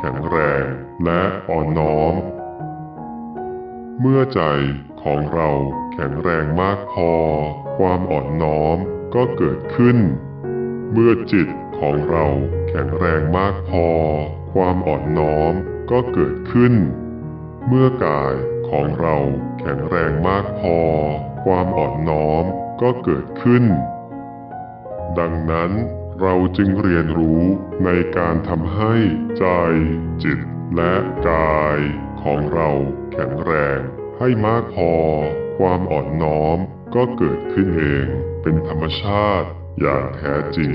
แข็งแรงและอ่อนน้อม เมื่อใจของเราแข็งแรงมากพอ ความอ่อนน้อมก็เกิดขึ้น เมื่อจิตของเราแข็งแรงมากพอ ความอ่อนน้อมก็เกิดขึ้น เมื่อกายของเราแข็งแรงมากพอ ความอ่อนน้อมก็เกิดขึ้น ดังนั้น เราจึงเรียนรู้ในการทำให้ใจ จิต และกายของเราแข็งแรง ให้มากพอ ความอ่อนน้อมก็เกิดขึ้นเองเป็นธรรมชาติอย่างแท้จริง